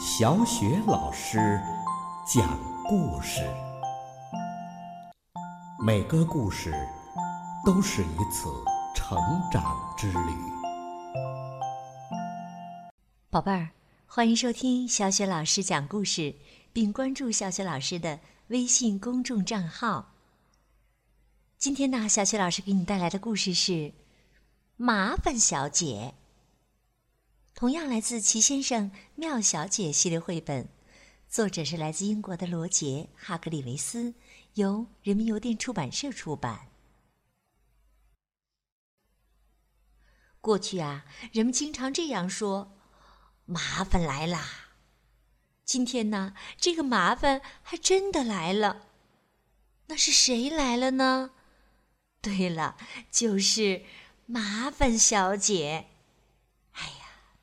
小雪老师讲故事，每个故事都是一次成长之旅。宝贝儿，欢迎收听小雪老师讲故事，并关注小雪老师的微信公众账号。今天呢，小雪老师给你带来的故事是《麻烦小姐》。同样来自《齐先生妙小姐》系列绘本，作者是来自英国的罗杰·哈格里维斯，由人民邮电出版社出版。过去啊，人们经常这样说：“麻烦来啦！”今天呢，这个麻烦还真的来了。那是谁来了呢？对了，就是麻烦小姐。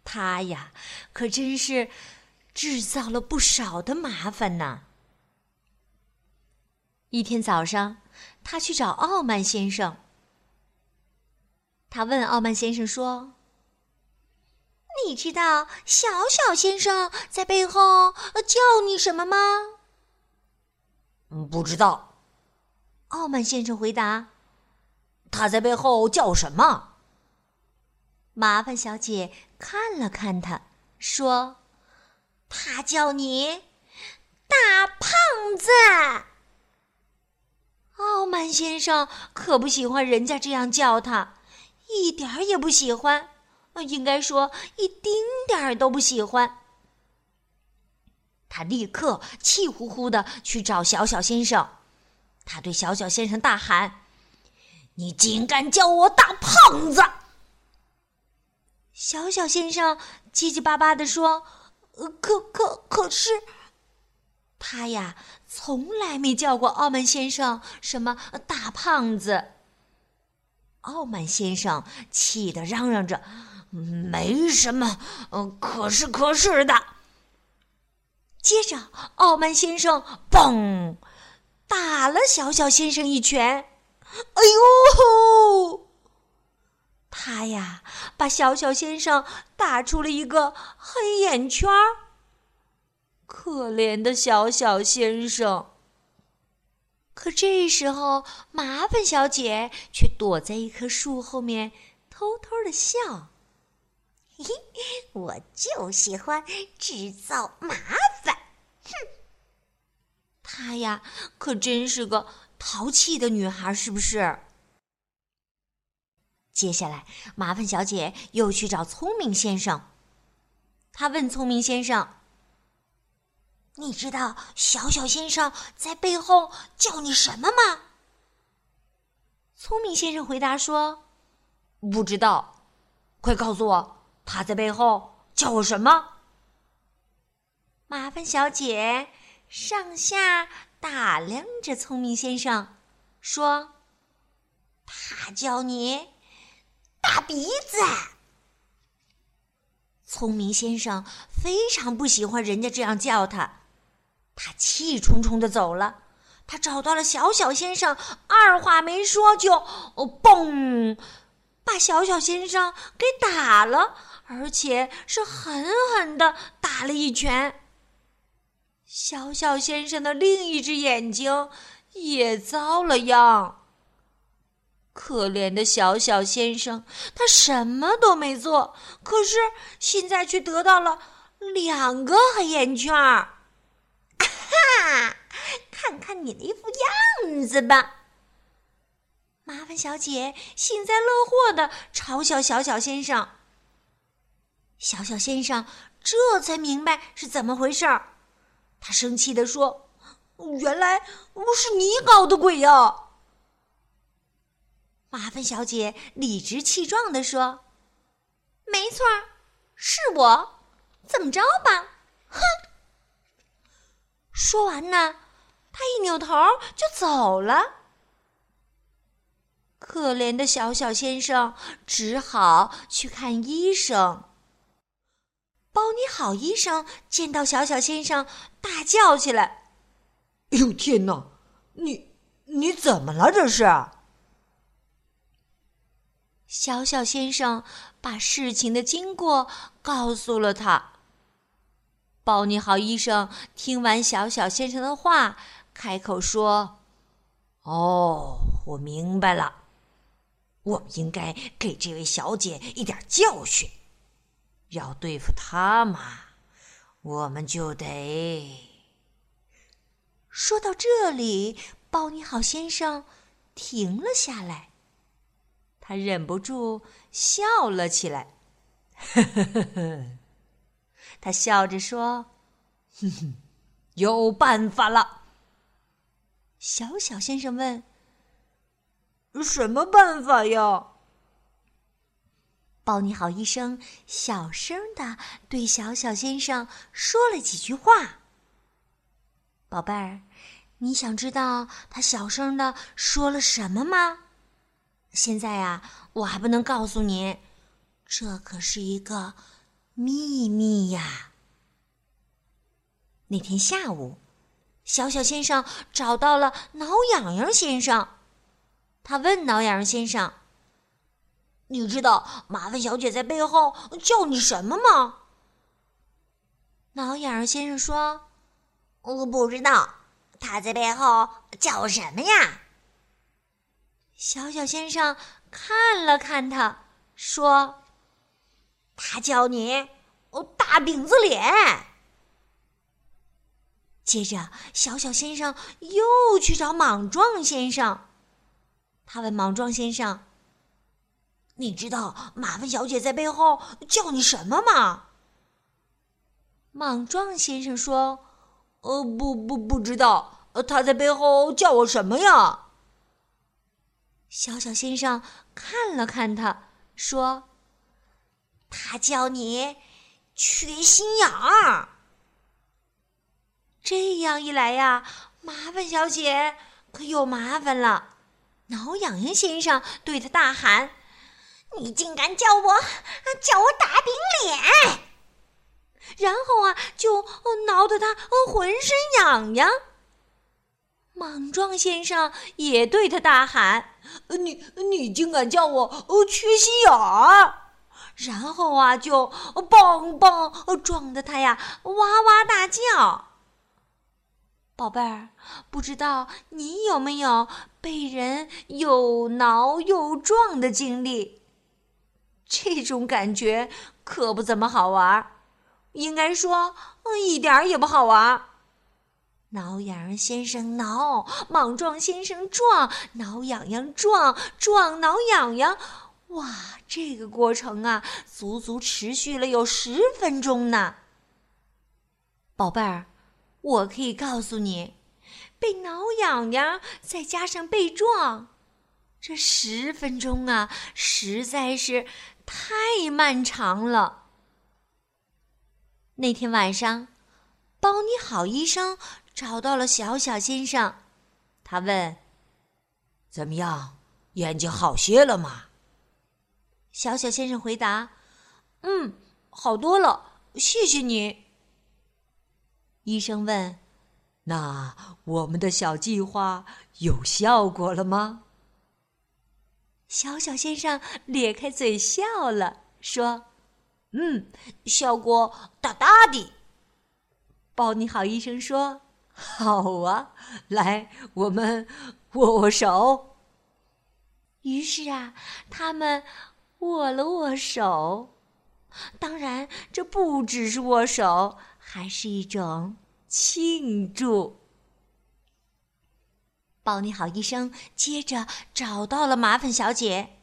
他呀，可真是制造了不少的麻烦呢。一天早上，他去找傲慢先生。他问傲慢先生说：“你知道小小先生在背后叫你什么吗？”“嗯，不知道。”傲慢先生回答。“他在背后叫什么？”麻烦小姐看了看他，说：“他叫你大胖子。”傲慢先生可不喜欢人家这样叫他，一点儿也不喜欢，应该说一丁点儿都不喜欢。他立刻气呼呼的去找小小先生，他对小小先生大喊：“你竟敢叫我大胖子！”小小先生结结巴巴地说：“可可可是，他呀，从来没叫过傲慢先生什么大胖子。”傲慢先生气得嚷嚷着：“没什么，嗯，可是可是的。”接着，傲慢先生嘣，打了小小先生一拳。哎呦！他呀，把小小先生打出了一个黑眼圈儿。可怜的小小先生。可这时候，麻烦小姐却躲在一棵树后面，偷偷的笑。嘿嘿，我就喜欢制造麻烦。哼，她呀，可真是个淘气的女孩，是不是？接下来，麻烦小姐又去找聪明先生。她问聪明先生：“你知道小小先生在背后叫你什么吗？”聪明先生回答说：“不知道，快告诉我，他在背后叫我什么？”麻烦小姐上下打量着聪明先生，说：“他叫你。”大鼻子，聪明先生非常不喜欢人家这样叫他，他气冲冲的走了。他找到了小小先生，二话没说就哦嘣，把小小先生给打了，而且是狠狠的打了一拳。小小先生的另一只眼睛也遭了殃。可怜的小小先生，他什么都没做，可是现在却得到了两个黑眼圈儿。哈，看看你那副样子吧！麻烦小姐幸灾乐祸的嘲笑小小先生。小小先生这才明白是怎么回事儿，他生气的说：“原来是你搞的鬼呀！”麻烦小姐理直气壮地说：“没错，是我，怎么着吧？”哼！说完呢，他一扭头就走了。可怜的小小先生只好去看医生。包你好医生见到小小先生，大叫起来：“哎呦天哪！你你怎么了？这是？”小小先生把事情的经过告诉了他。包你好医生听完小小先生的话，开口说：“哦，我明白了，我们应该给这位小姐一点教训。要对付她嘛，我们就得……”说到这里，包你好先生停了下来，他忍不住笑了起来。呵呵呵呵。他笑着说：“哼哼，有办法了。”小小先生问：“什么办法呀？”包你好医生小声的对小小先生说了几句话。宝贝儿，你想知道他小声的说了什么吗？现在呀，我还不能告诉你，这可是一个。秘密呀！那天下午，小小先生找到了挠痒痒先生。他问挠痒痒先生：“你知道麻烦小姐在背后叫你什么吗？”挠痒痒先生说：“我不知道，她在背后叫什么呀？”小小先生看了看他，说。他叫你哦，大饼子脸。接着，小小先生又去找莽撞先生。他问莽撞先生：“你知道麻烦小姐在背后叫你什么吗？”莽撞先生说：“呃，不不不知道。呃，他在背后叫我什么呀？”小小先生看了看他，说。他叫你缺心眼儿。这样一来呀，麻烦小姐可有麻烦了。挠痒痒先生对他大喊：“你竟敢叫我叫我大饼脸！”然后啊，就挠得他浑身痒痒。莽撞先生也对他大喊：“你你竟敢叫我缺心眼儿！”然后啊，就梆梆撞得他呀哇哇大叫。宝贝儿，不知道你有没有被人又挠又撞的经历？这种感觉可不怎么好玩儿，应该说一点儿也不好玩儿。挠痒痒先生挠，莽撞先生撞，挠痒痒撞撞挠痒痒。哇，这个过程啊，足足持续了有十分钟呢。宝贝儿，我可以告诉你，被挠痒痒再加上被撞，这十分钟啊，实在是太漫长了。那天晚上，包你好医生找到了小小先生，他问：“怎么样，眼睛好些了吗？”小小先生回答：“嗯，好多了，谢谢你。”医生问：“那我们的小计划有效果了吗？”小小先生咧开嘴笑了，说：“嗯，效果大大的。”包你好，医生说：“好啊，来，我们握握手。”于是啊，他们。握了握手，当然，这不只是握手，还是一种庆祝。包你好，医生接着找到了麻烦小姐。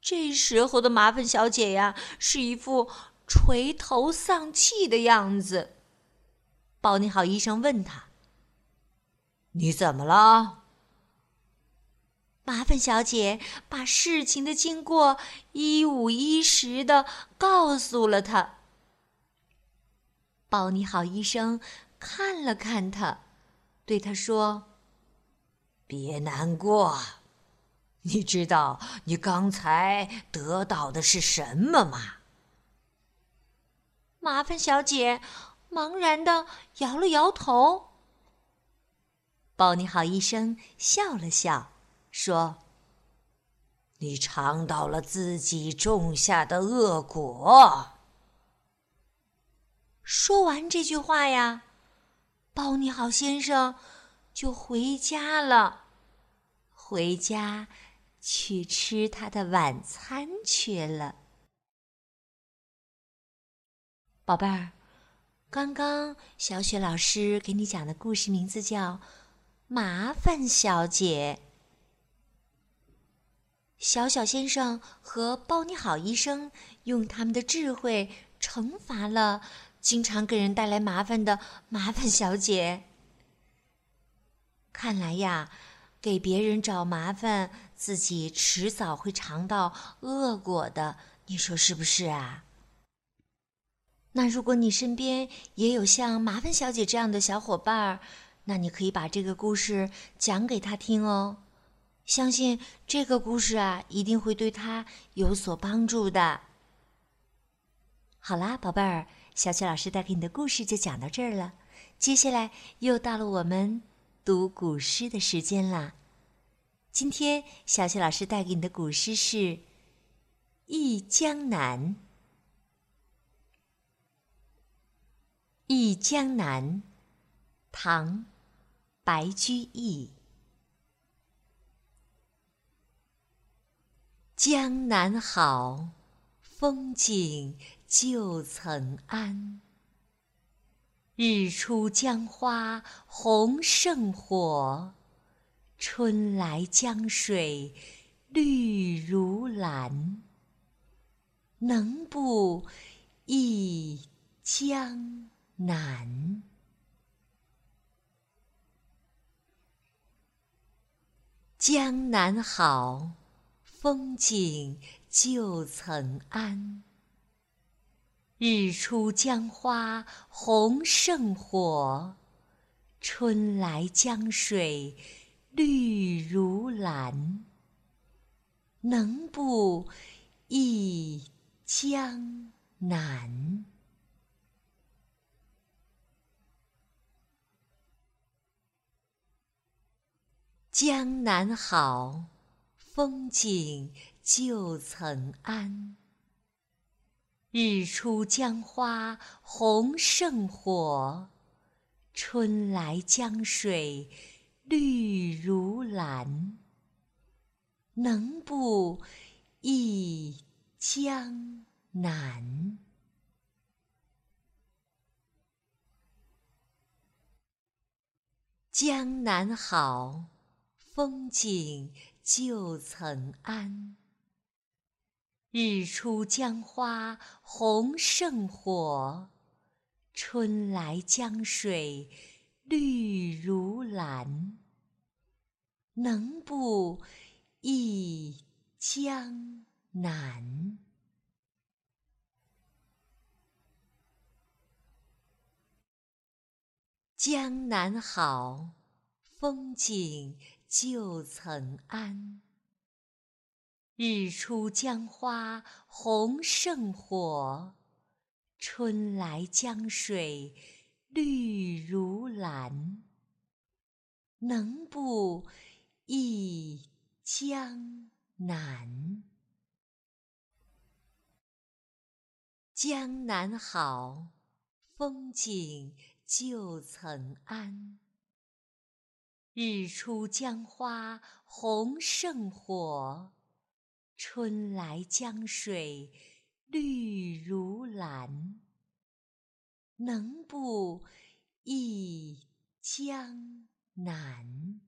这时候的麻烦小姐呀，是一副垂头丧气的样子。包你好，医生问他：“你怎么了？”麻烦小姐把事情的经过一五一十的告诉了他。包你好医生看了看他，对他说：“别难过，你知道你刚才得到的是什么吗？”麻烦小姐茫然的摇了摇头。包你好医生笑了笑。说：“你尝到了自己种下的恶果。”说完这句话呀，包你好先生就回家了，回家去吃他的晚餐去了。宝贝儿，刚刚小雪老师给你讲的故事名字叫《麻烦小姐》。小小先生和包你好医生用他们的智慧惩罚了经常给人带来麻烦的麻烦小姐。看来呀，给别人找麻烦，自己迟早会尝到恶果的。你说是不是啊？那如果你身边也有像麻烦小姐这样的小伙伴儿，那你可以把这个故事讲给他听哦。相信这个故事啊，一定会对他有所帮助的。好啦，宝贝儿，小雪老师带给你的故事就讲到这儿了。接下来又到了我们读古诗的时间啦。今天小雪老师带给你的古诗是《忆江南》。《忆江南》，唐·白居易。江南好，风景旧曾谙。日出江花红胜火，春来江水绿如蓝。能不忆江南？江南好。风景旧曾谙，日出江花红胜火，春来江水绿如蓝。能不忆江南？江南好。风景旧曾谙，日出江花红胜火，春来江水绿如蓝。能不忆江南？江南好，风景。旧曾谙，日出江花红胜火，春来江水绿如蓝。能不忆江南？江南好，风景。旧曾谙，日出江花红胜火，春来江水绿如蓝。能不忆江南？江南好，风景旧曾谙。日出江花红胜火，春来江水绿如蓝。能不忆江南？